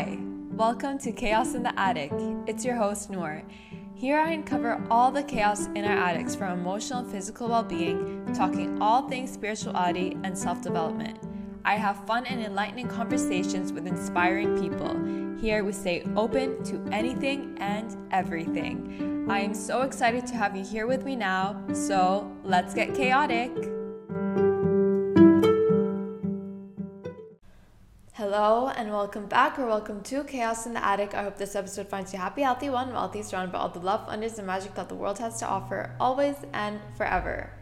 Hi, welcome to Chaos in the Attic. It's your host, Noor. Here I uncover all the chaos in our attics from emotional and physical well being, talking all things spirituality and self development. I have fun and enlightening conversations with inspiring people. Here we stay open to anything and everything. I am so excited to have you here with me now, so let's get chaotic. And welcome back or welcome to Chaos in the Attic. I hope this episode finds you happy, healthy, one, wealthy, surrounded by all the love, wonders, and magic that the world has to offer, always and forever.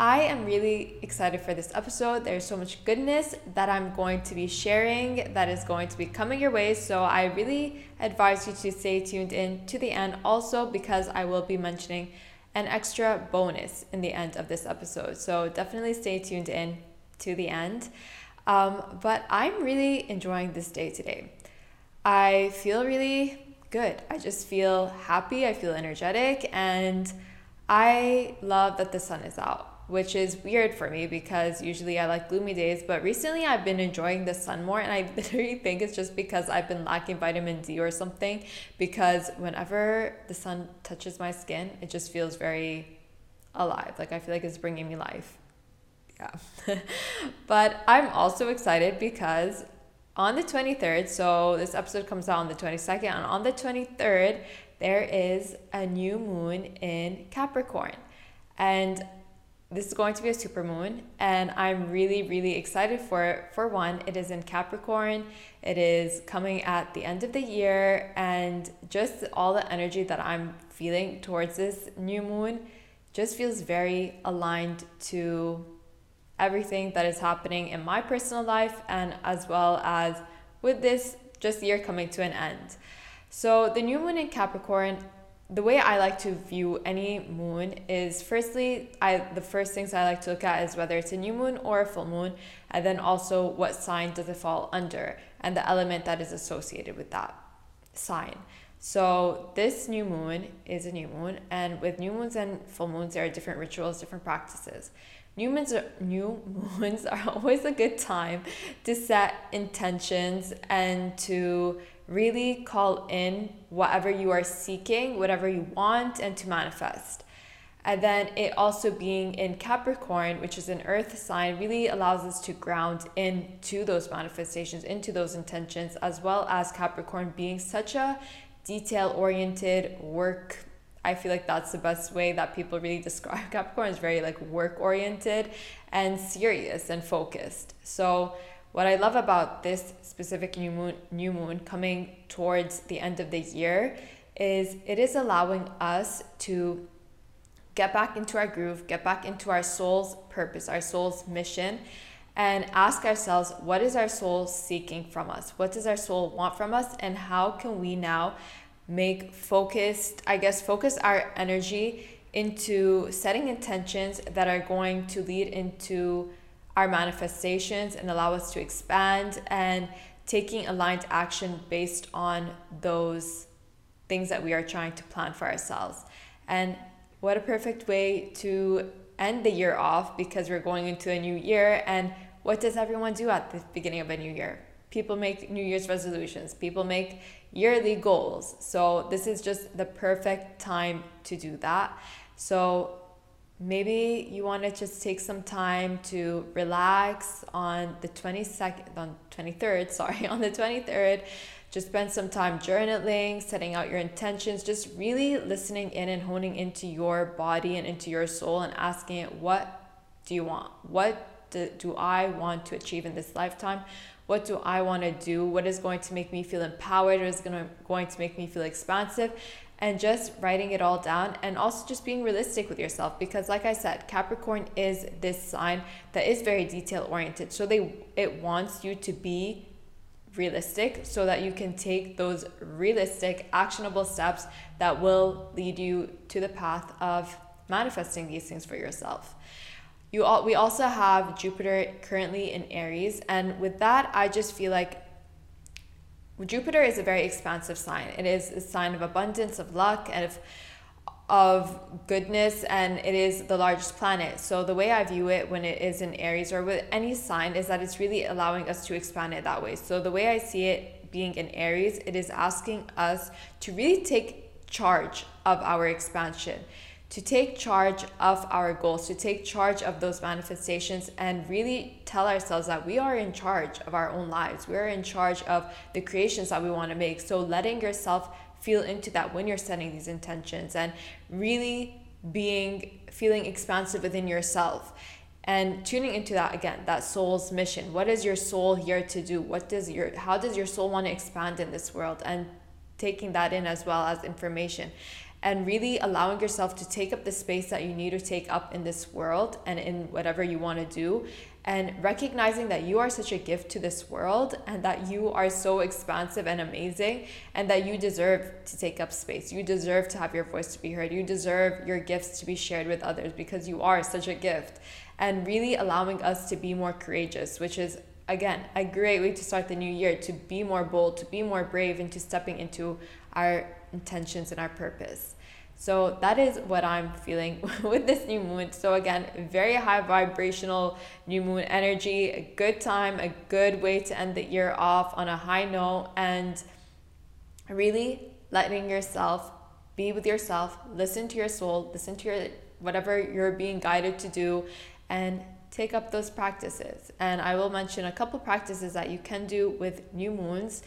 I am really excited for this episode. There's so much goodness that I'm going to be sharing that is going to be coming your way. So I really advise you to stay tuned in to the end also because I will be mentioning an extra bonus in the end of this episode. So definitely stay tuned in to the end. Um, but I'm really enjoying this day today. I feel really good. I just feel happy. I feel energetic. And I love that the sun is out, which is weird for me because usually I like gloomy days. But recently I've been enjoying the sun more. And I literally think it's just because I've been lacking vitamin D or something. Because whenever the sun touches my skin, it just feels very alive. Like I feel like it's bringing me life yeah. but I'm also excited because on the 23rd, so this episode comes out on the 22nd, and on the 23rd, there is a new moon in Capricorn. And this is going to be a super moon and i'm really really excited for it for one it is in capricorn it is coming at the end of the year and just all the energy that i'm feeling towards this new moon just feels very aligned to everything that is happening in my personal life and as well as with this just year coming to an end. So the new moon in Capricorn, the way I like to view any moon is firstly, I the first things I like to look at is whether it's a new moon or a full moon, and then also what sign does it fall under and the element that is associated with that sign. So this new moon is a new moon, and with new moons and full moons, there are different rituals, different practices. New moons, are, new moons are always a good time to set intentions and to really call in whatever you are seeking, whatever you want, and to manifest. And then it also being in Capricorn, which is an earth sign, really allows us to ground into those manifestations, into those intentions, as well as Capricorn being such a detail oriented work I feel like that's the best way that people really describe Capricorn is very like work oriented and serious and focused. So what I love about this specific new moon new moon coming towards the end of the year is it is allowing us to get back into our groove, get back into our soul's purpose, our soul's mission and ask ourselves what is our soul seeking from us? What does our soul want from us and how can we now make focused, I guess, focus our energy into setting intentions that are going to lead into our manifestations and allow us to expand and taking aligned action based on those things that we are trying to plan for ourselves. And what a perfect way to end the year off because we're going into a new year. And what does everyone do at the beginning of a new year? People make New Year's resolutions, people make yearly goals. So, this is just the perfect time to do that. So, maybe you want to just take some time to relax on the 22nd, on 23rd, sorry, on the 23rd. Just spend some time journaling, setting out your intentions, just really listening in and honing into your body and into your soul and asking it, what do you want? What do, do I want to achieve in this lifetime? What do I want to do? What is going to make me feel empowered? What is going to, going to make me feel expansive? And just writing it all down and also just being realistic with yourself because like I said, Capricorn is this sign that is very detail oriented. So they it wants you to be realistic so that you can take those realistic actionable steps that will lead you to the path of manifesting these things for yourself. You all, we also have Jupiter currently in Aries, and with that, I just feel like Jupiter is a very expansive sign. It is a sign of abundance, of luck, and of of goodness, and it is the largest planet. So the way I view it when it is in Aries or with any sign is that it's really allowing us to expand it that way. So the way I see it being in Aries, it is asking us to really take charge of our expansion, to take charge of our goals, to take charge of those manifestations, and really tell ourselves that we are in charge of our own lives. We're in charge of the creations that we want to make. So, letting yourself feel into that when you're setting these intentions and really being feeling expansive within yourself and tuning into that again that soul's mission what is your soul here to do what does your how does your soul want to expand in this world and taking that in as well as information and really allowing yourself to take up the space that you need to take up in this world and in whatever you want to do and recognizing that you are such a gift to this world and that you are so expansive and amazing and that you deserve to take up space. You deserve to have your voice to be heard. You deserve your gifts to be shared with others because you are such a gift. And really allowing us to be more courageous, which is again a great way to start the new year to be more bold, to be more brave, into stepping into our intentions and our purpose. So that is what I'm feeling with this new moon. So again, very high vibrational new moon energy, a good time, a good way to end the year off on a high note and really letting yourself be with yourself, listen to your soul, listen to your whatever you're being guided to do and take up those practices. And I will mention a couple practices that you can do with new moons.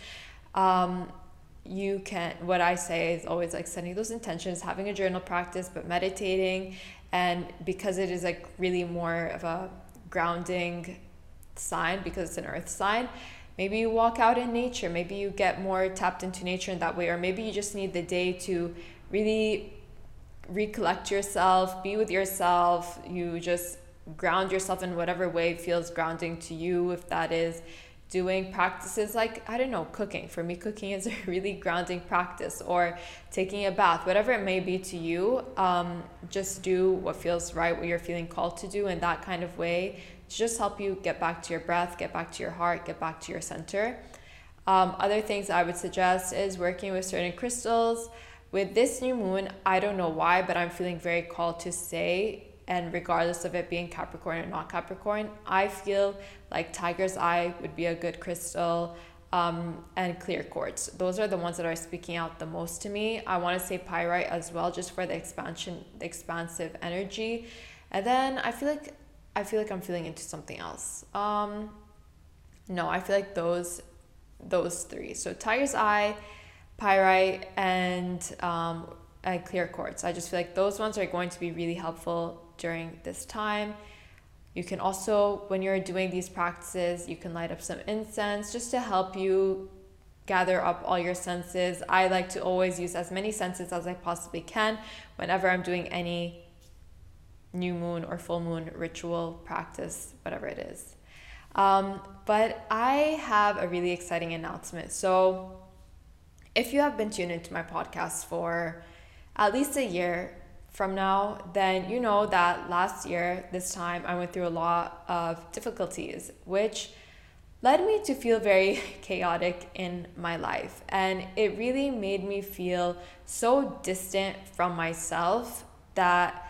Um, you can what i say is always like setting those intentions having a journal practice but meditating. And because it is like really more of a grounding sign because it's an earth sign maybe you walk out in nature. Maybe you get more tapped into nature in that way. Or maybe you just need the day to really recollect yourself be with yourself. You just ground yourself in whatever way feels grounding to you if that is doing practices like i don't know cooking. For me cooking is a really grounding practice or taking a bath whatever it may be to you um, just do what feels right what you're feeling called to do in that kind of way to just help you get back to your breath get back to your heart get back to your center. Um, other things i would suggest is working with certain crystals. With this new moon i don't know why but i'm feeling very called to say and regardless of it being Capricorn or not Capricorn, I feel like Tiger's Eye would be a good crystal. Um, and clear quartz. Those are the ones that are speaking out the most to me. I want to say pyrite as well, just for the expansion, the expansive energy. And then I feel like I feel like I'm feeling into something else. Um, no, I feel like those those three. So Tiger's Eye, pyrite, and um, and clear quartz. I just feel like those ones are going to be really helpful during this time. You can also, when you're doing these practices, you can light up some incense just to help you gather up all your senses. I like to always use as many senses as I possibly can whenever I'm doing any new moon or full moon ritual practice, whatever it is. Um, but I have a really exciting announcement. So, if you have been tuned into my podcast for at least a year, from now, then you know that last year, this time, I went through a lot of difficulties, which led me to feel very chaotic in my life. And it really made me feel so distant from myself that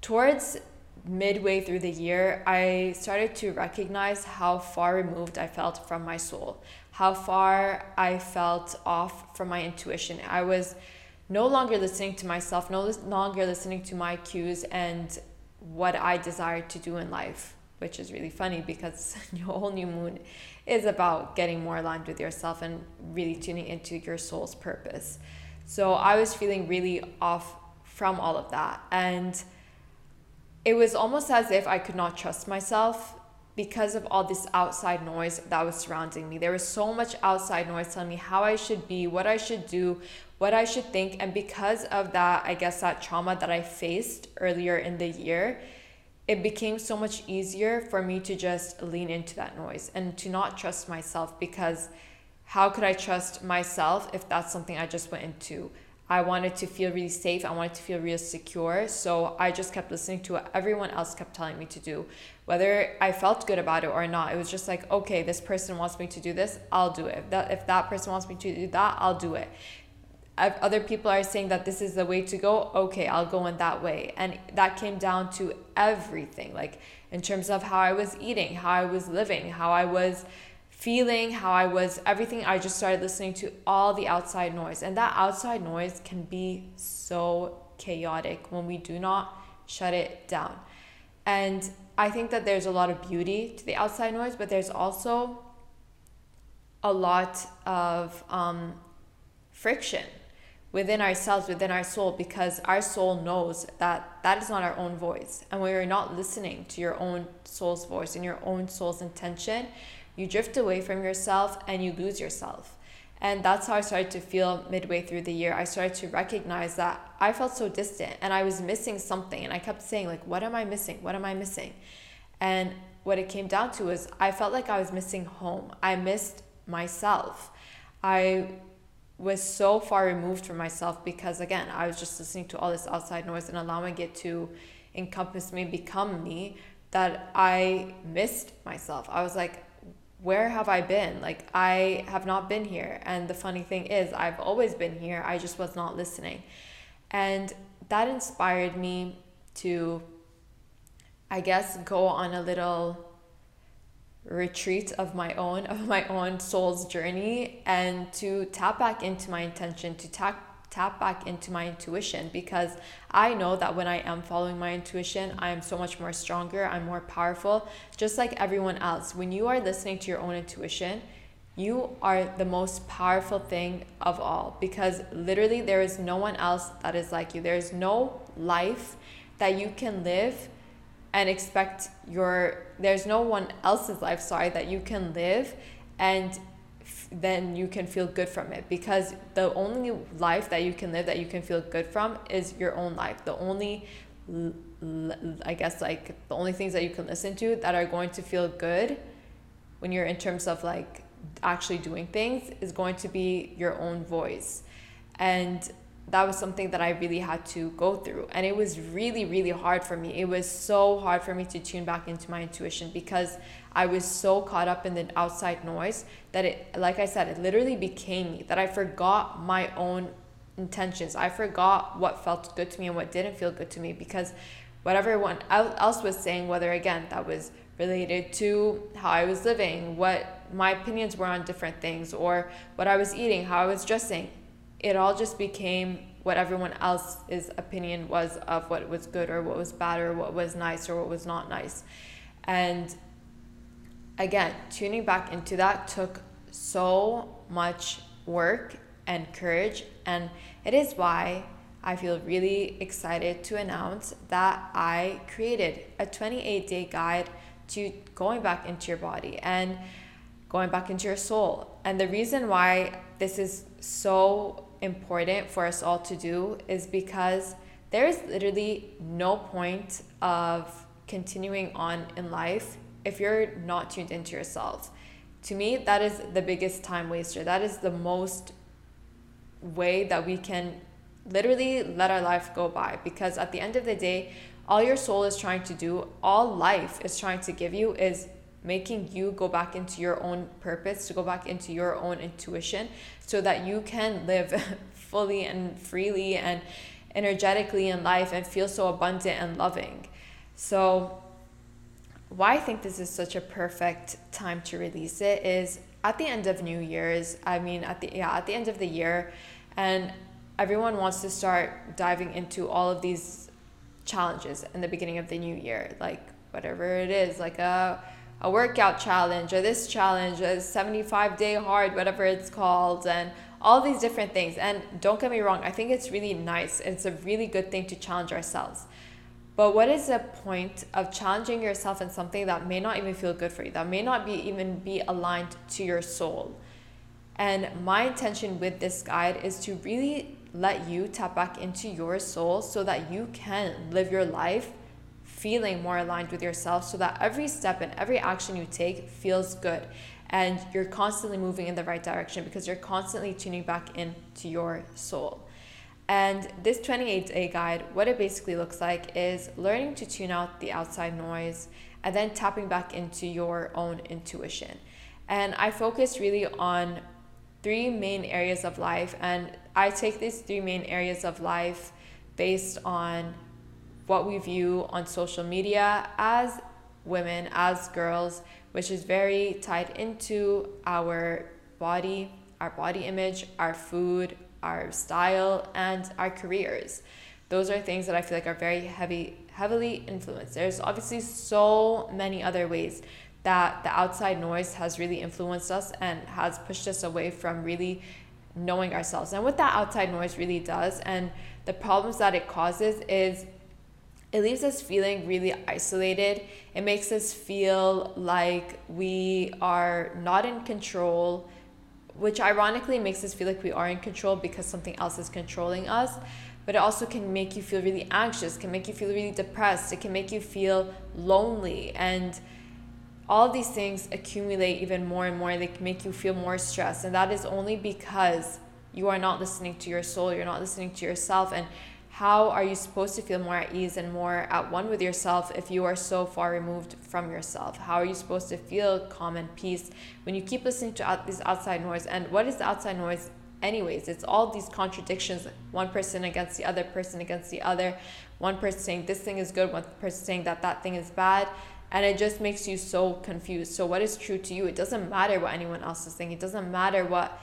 towards midway through the year, I started to recognize how far removed I felt from my soul, how far I felt off from my intuition. I was no longer listening to myself, no longer listening to my cues and what I desire to do in life, which is really funny because your whole new moon is about getting more aligned with yourself and really tuning into your soul's purpose. So I was feeling really off from all of that. And it was almost as if I could not trust myself because of all this outside noise that was surrounding me. There was so much outside noise telling me how I should be, what I should do, what I should think. And because of that, I guess that trauma that I faced earlier in the year, it became so much easier for me to just lean into that noise and to not trust myself because how could I trust myself if that's something I just went into? I wanted to feel really safe. I wanted to feel real secure. So I just kept listening to what everyone else kept telling me to do. Whether I felt good about it or not, it was just like, okay, this person wants me to do this, I'll do it. If that, if that person wants me to do that, I'll do it. If other people are saying that this is the way to go, okay, I'll go in that way. And that came down to everything, like in terms of how I was eating, how I was living, how I was feeling how I was everything I just started listening to all the outside noise and that outside noise can be so chaotic when we do not shut it down. And I think that there's a lot of beauty to the outside noise, but there's also a lot of um, friction within ourselves, within our soul, because our soul knows that that is not our own voice. And when you're not listening to your own soul's voice and your own soul's intention, you drift away from yourself and you lose yourself. And that's how I started to feel midway through the year. I started to recognize that I felt so distant and I was missing something. And I kept saying, like, what am I missing? What am I missing? And what it came down to was I felt like I was missing home. I missed myself. I was so far removed from myself because again i was just listening to all this outside noise and allowing it to encompass me become me that i missed myself i was like where have i been? Like i have not been here. And the funny thing is i've always been here. I just was not listening. And that inspired me to i guess go on a little retreat of my own of my own soul's journey and to tap back into my intention to tap tap back into my intuition because I know that when I am following my intuition, I am so much more stronger, I'm more powerful, just like everyone else. When you are listening to your own intuition, you are the most powerful thing of all because literally there is no one else that is like you. There is no life that you can live and expect your there's no one else's life sorry that you can live and then you can feel good from it because the only life that you can live that you can feel good from is your own life. The only i guess like the only things that you can listen to that are going to feel good when you're in terms of like actually doing things is going to be your own voice. And that was something that I really had to go through. And it was really, really hard for me. It was so hard for me to tune back into my intuition because I was so caught up in the outside noise that it, like I said, it literally became me, that I forgot my own intentions. I forgot what felt good to me and what didn't feel good to me because whatever everyone else was saying, whether again that was related to how I was living, what my opinions were on different things, or what I was eating, how I was dressing, it all just became what everyone else's opinion was of what was good or what was bad or what was nice or what was not nice. And again, tuning back into that took so much work and courage. And it is why I feel really excited to announce that I created a 28 day guide to going back into your body and going back into your soul. And the reason why this is so important for us all to do is because there is literally no point of continuing on in life if you're not tuned into yourself. To me, that is the biggest time waster. That is the most way that we can literally let our life go by because at the end of the day, all your soul is trying to do, all life is trying to give you is making you go back into your own purpose, to go back into your own intuition, so that you can live fully and freely and energetically in life and feel so abundant and loving. So, why I think this is such a perfect time to release it is at the end of New Year's. I mean, at the yeah, at the end of the year, and everyone wants to start diving into all of these challenges in the beginning of the new year, like whatever it is, like a a workout challenge or this challenge, a 75 day hard, whatever it's called, and all these different things. And don't get me wrong, I think it's really nice. It's a really good thing to challenge ourselves. But what is the point of challenging yourself in something that may not even feel good for you, that may not be even be aligned to your soul? And my intention with this guide is to really let you tap back into your soul so that you can live your life feeling more aligned with yourself so that every step and every action you take feels good and you're constantly moving in the right direction because you're constantly tuning back into your soul. And this 28 day guide, what it basically looks like is learning to tune out the outside noise and then tapping back into your own intuition. And I focus really on three main areas of life, and I take these three main areas of life based on what we view on social media as women, as girls, which is very tied into our body, our body image, our food, our style, and our careers. Those are things that I feel like are very heavy, heavily influenced. There's obviously so many other ways that the outside noise has really influenced us and has pushed us away from really knowing ourselves. And what that outside noise really does, and the problems that it causes, is it leaves us feeling really isolated. It makes us feel like we are not in control, which ironically makes us feel like we are in control because something else is controlling us. But it also can make you feel really anxious, can make you feel really depressed, it can make you feel lonely. And all these things accumulate even more and more. They make you feel more stressed. And that is only because you are not listening to your soul, you're not listening to yourself. And how are you supposed to feel more at ease and more at one with yourself if you are so far removed from yourself? How are you supposed to feel calm and peace when you keep listening to out, this outside noise? And what is the outside noise? Anyways, it's all these contradictions one person against the other person against the other, one person saying this thing is good, one person saying that that thing is bad and it just makes you so confused. So, what is true to you? It doesn't matter what anyone else is saying, it doesn't matter what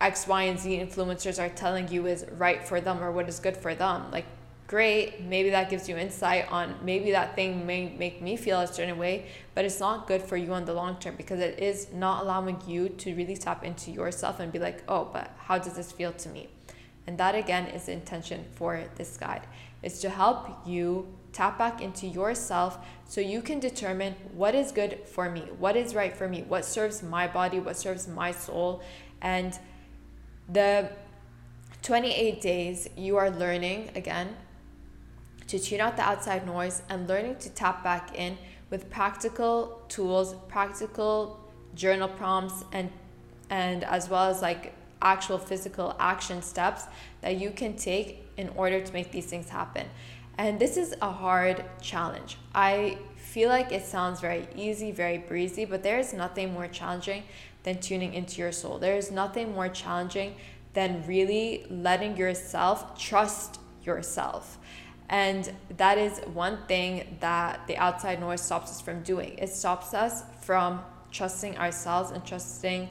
X, Y, and Z influencers are telling you is right for them or what is good for them. Like, great, maybe that gives you insight on maybe that thing may make me feel a certain way, but it's not good for you on the long term because it is not allowing you to really tap into yourself and be like, oh, but how does this feel to me? And that again is the intention for this guide is to help you tap back into yourself so you can determine what is good for me, what is right for me, what serves my body, what serves my soul. And the 28 days, you are learning again to tune out the outside noise and learning to tap back in with practical tools, practical journal prompts, and and as well as like actual physical action steps that you can take in order to make these things happen. And this is a hard challenge. I feel like it sounds very easy, very breezy, but there is nothing more challenging than tuning into your soul. There is nothing more challenging than really letting yourself trust yourself. And that is one thing that the outside noise stops us from doing. It stops us from trusting ourselves and trusting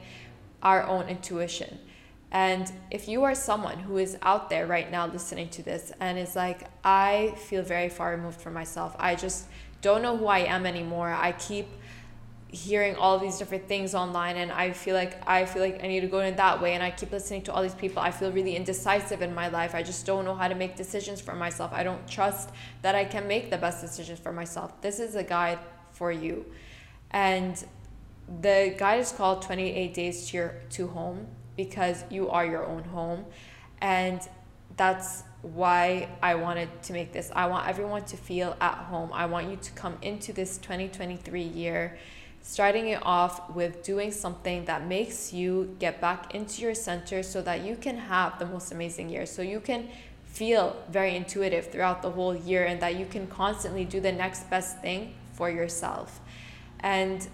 our own intuition. And if you are someone who is out there right now listening to this and is like, I feel very far removed from myself, I just don't know who I am anymore. I keep hearing all these different things online and I feel like I feel like I need to go in that way and I keep listening to all these people. I feel really indecisive in my life. I just don't know how to make decisions for myself. I don't trust that I can make the best decisions for myself. This is a guide for you. And the guide is called 28 Days to Your to Home because you are your own home. And that's why I wanted to make this. I want everyone to feel at home. I want you to come into this 2023 year starting it off with doing something that makes you get back into your center so that you can have the most amazing year. So you can feel very intuitive throughout the whole year and that you can constantly do the next best thing for yourself. And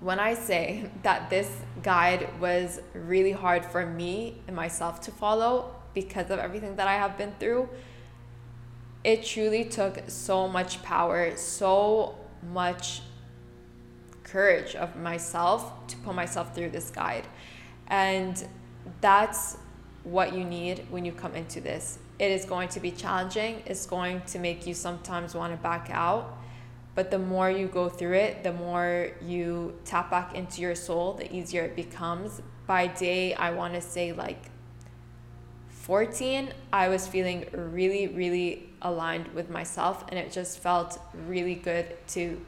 when I say that this guide was really hard for me and myself to follow because of everything that I have been through, it truly took so much power, so much courage of myself to put myself through this guide. And that's what you need when you come into this. It is going to be challenging, it's going to make you sometimes want to back out but the more you go through it, the more you tap back into your soul, the easier it becomes. By day, I want to say like 14, I was feeling really, really aligned with myself, and it just felt really good to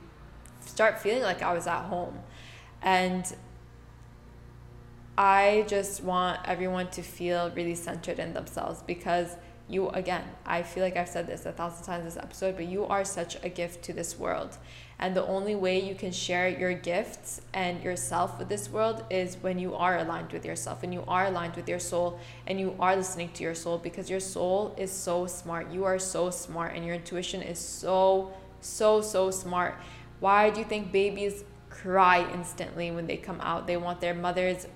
start feeling like I was at home. And I just want everyone to feel really centered in themselves because you again i feel like i've said this a thousand times this episode but you are such a gift to this world. And the only way you can share your gifts and yourself with this world is when you are aligned with yourself and you are aligned with your soul and you are listening to your soul because your soul is so smart. You are so smart and your intuition is so so so smart why do you think babies cry instantly when they come out? They want their mother's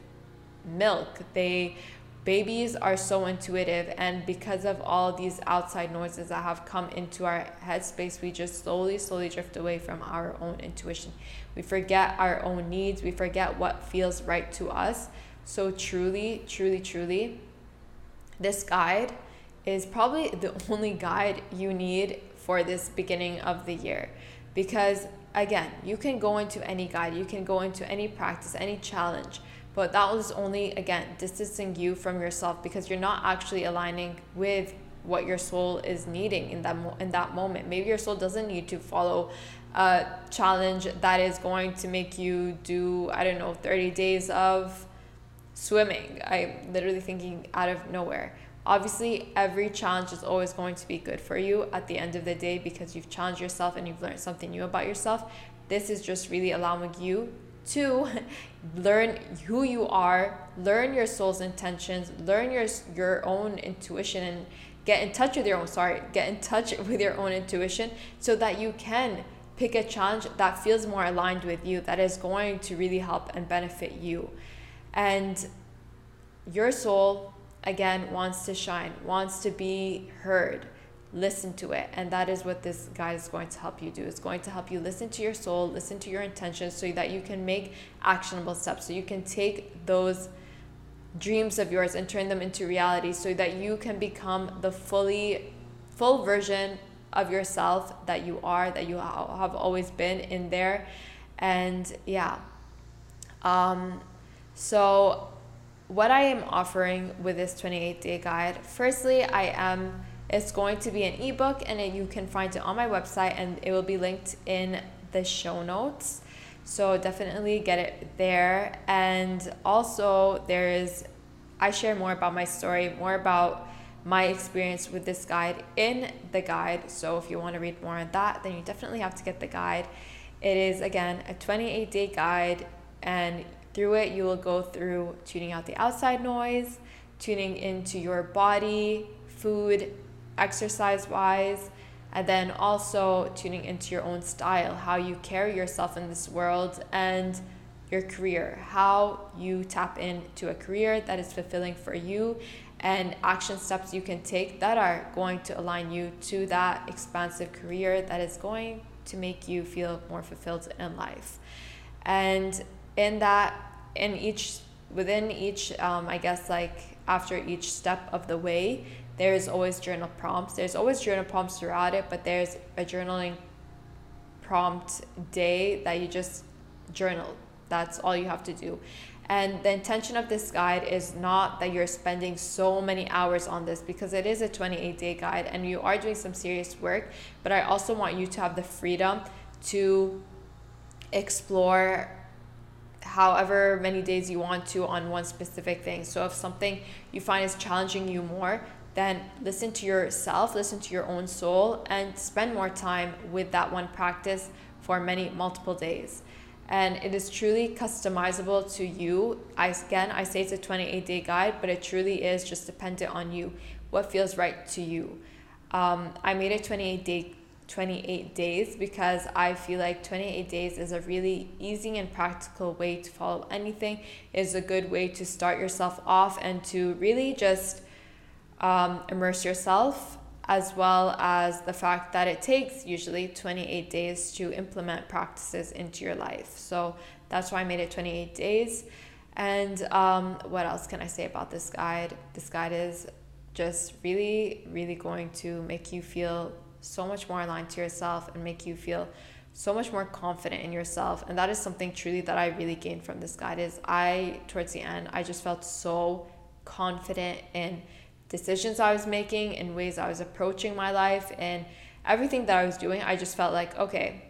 milk. They babies are so intuitive and because of all these outside noises that have come into our headspace we just slowly slowly drift away from our own intuition. We forget our own needs. We forget what feels right to us. So truly truly truly this guide is probably the only guide you need for this beginning of the year. Because again you can go into any guide you can go into any practice any challenge but that was only, again, distancing you from yourself because you're not actually aligning with what your soul is needing in that mo- in that moment. Maybe your soul doesn't need to follow a challenge that is going to make you do I don't know 30 days of swimming. I'm literally thinking out of nowhere. Obviously, every challenge is always going to be good for you at the end of the day because you've challenged yourself and you've learned something new about yourself. This is just really allowing you to learn who you are, learn your soul's intentions, learn your your own intuition and get in touch with your own sorry, get in touch with your own intuition so that you can pick a challenge that feels more aligned with you that is going to really help and benefit you. And your soul again wants to shine, wants to be heard. Listen to it. And that is what this guide is going to help you do. It's going to help you listen to your soul listen to your intentions so that you can make actionable steps. So you can take those dreams of yours and turn them into reality so that you can become the fully full version of yourself that you are that you have always been in there. And yeah. Um so what i am offering with this 28 day guide firstly i am it's going to be an ebook and it, you can find it on my website and it will be linked in the show notes. So definitely get it there. And also, there is, I share more about my story, more about my experience with this guide in the guide. So if you want to read more on that, then you definitely have to get the guide. It is, again, a 28 day guide, and through it, you will go through tuning out the outside noise, tuning into your body, food, exercise wise, and then also tuning into your own style, how you carry yourself in this world, and your career, how you tap into a career that is fulfilling for you, and action steps you can take that are going to align you to that expansive career that is going to make you feel more fulfilled in life. And in that, in each, within each, um, I guess, like after each step of the way, there's always journal prompts. There's always journal prompts throughout it, but there's a journaling prompt day that you just journal. That's all you have to do. And the intention of this guide is not that you're spending so many hours on this because it is a 28 day guide and you are doing some serious work. But I also want you to have the freedom to explore however many days you want to on one specific thing. So if something you find is challenging you more, then listen to yourself, listen to your own soul, and spend more time with that one practice for many multiple days. And it is truly customizable to you. I again, I say it's a 28 day guide, but it truly is just dependent on you, what feels right to you. Um, I made it 28 day 28 days because I feel like 28 days is a really easy and practical way to follow anything. Is a good way to start yourself off and to really just um, immerse yourself, as well as the fact that it takes usually 28 days to implement practices into your life. So that's why I made it 28 days. And um, what else can I say about this guide? This guide is just really, really going to make you feel so much more aligned to yourself and make you feel so much more confident in yourself and that is something truly that i really gained from this guide is i towards the end i just felt so confident in decisions I was making in ways I was approaching my life and everything that I was doing, I just felt like, okay,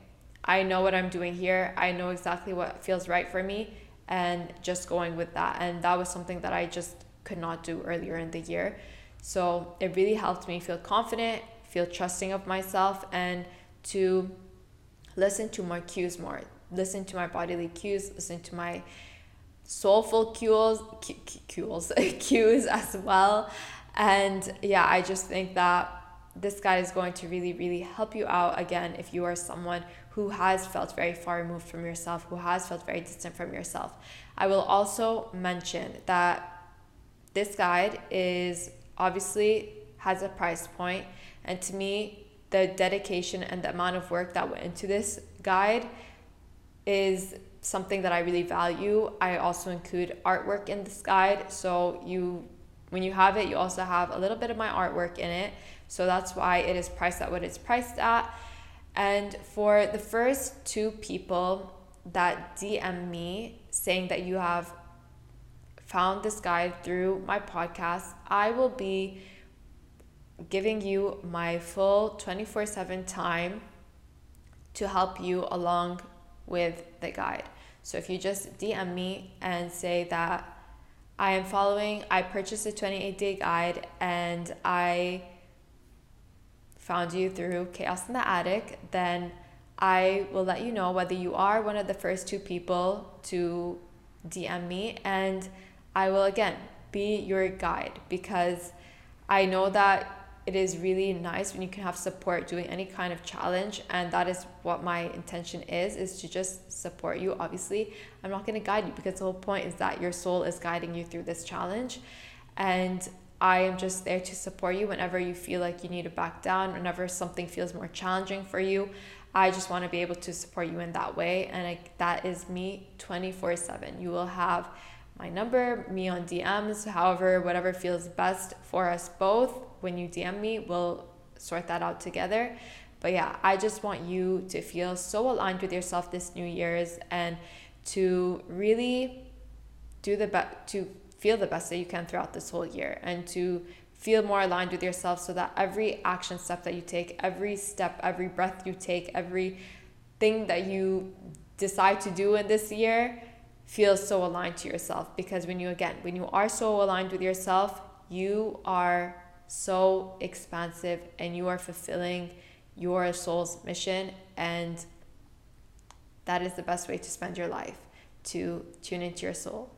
I know what I'm doing here. I know exactly what feels right for me and just going with that. And that was something that I just could not do earlier in the year. So it really helped me feel confident, feel trusting of myself, and to listen to my cues more. Listen to my bodily cues, listen to my soulful cues, cues, cues as well. And yeah, I just think that this guide is going to really, really help you out again if you are someone who has felt very far removed from yourself, who has felt very distant from yourself. I will also mention that this guide is obviously has a price point, and to me, the dedication and the amount of work that went into this guide is something that I really value. I also include artwork in this guide, so you when you have it, you also have a little bit of my artwork in it. So that's why it is priced at what it's priced at. And for the first two people that DM me saying that you have found this guide through my podcast, I will be giving you my full 24 7 time to help you along with the guide. So if you just DM me and say that I am following, I purchased a 28 day guide and I found you through Chaos in the Attic, then I will let you know whether you are one of the first two people to DM me and I will again be your guide because I know that it is really nice when you can have support doing any kind of challenge and that is what my intention is is to just support you. Obviously i'm not going to guide you because the whole point is that your soul is guiding you through this challenge. And i am just there to support you whenever you feel like you need to back down whenever something feels more challenging for you. I just want to be able to support you in that way and I, that is me 24 7 you will have my number, me on DMs, however, whatever feels best for us both. When you DM me, we'll sort that out together. But yeah, I just want you to feel so aligned with yourself this New Year's and to really do the best, to feel the best that you can throughout this whole year and to feel more aligned with yourself so that every action step that you take, every step, every breath you take, every thing that you decide to do in this year feels so aligned to yourself because when you again when you are so aligned with yourself you are so expansive and you are fulfilling your soul's mission and that is the best way to spend your life to tune into your soul.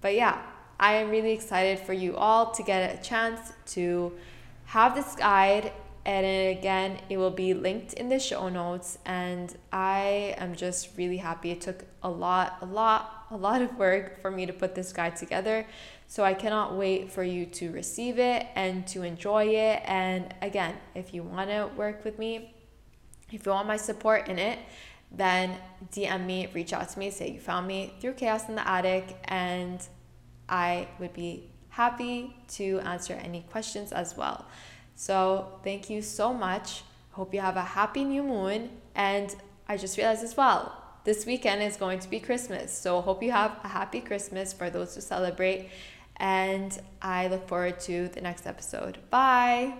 But yeah i am really excited for you all to get a chance to have this guide and again it will be linked in the show notes and i am just really happy. It took a lot a lot a lot of work for me to put this guide together so i cannot wait for you to receive it and to enjoy it and again if you want to work with me if you want my support in it then dm me reach out to me say you found me through chaos in the attic and i would be happy to answer any questions as well so thank you so much. Hope you have a happy new moon. And I just realized as well, this weekend is going to be Christmas. So hope you have a happy Christmas for those who celebrate. And I look forward to the next episode. Bye.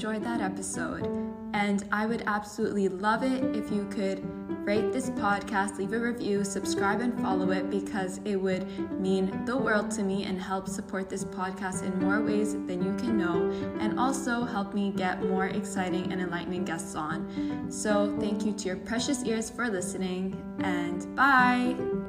Enjoyed that episode. And I would absolutely love it if you could rate this podcast, leave a review, subscribe, and follow it because it would mean the world to me and help support this podcast in more ways than you can know, and also help me get more exciting and enlightening guests on. So, thank you to your precious ears for listening, and bye!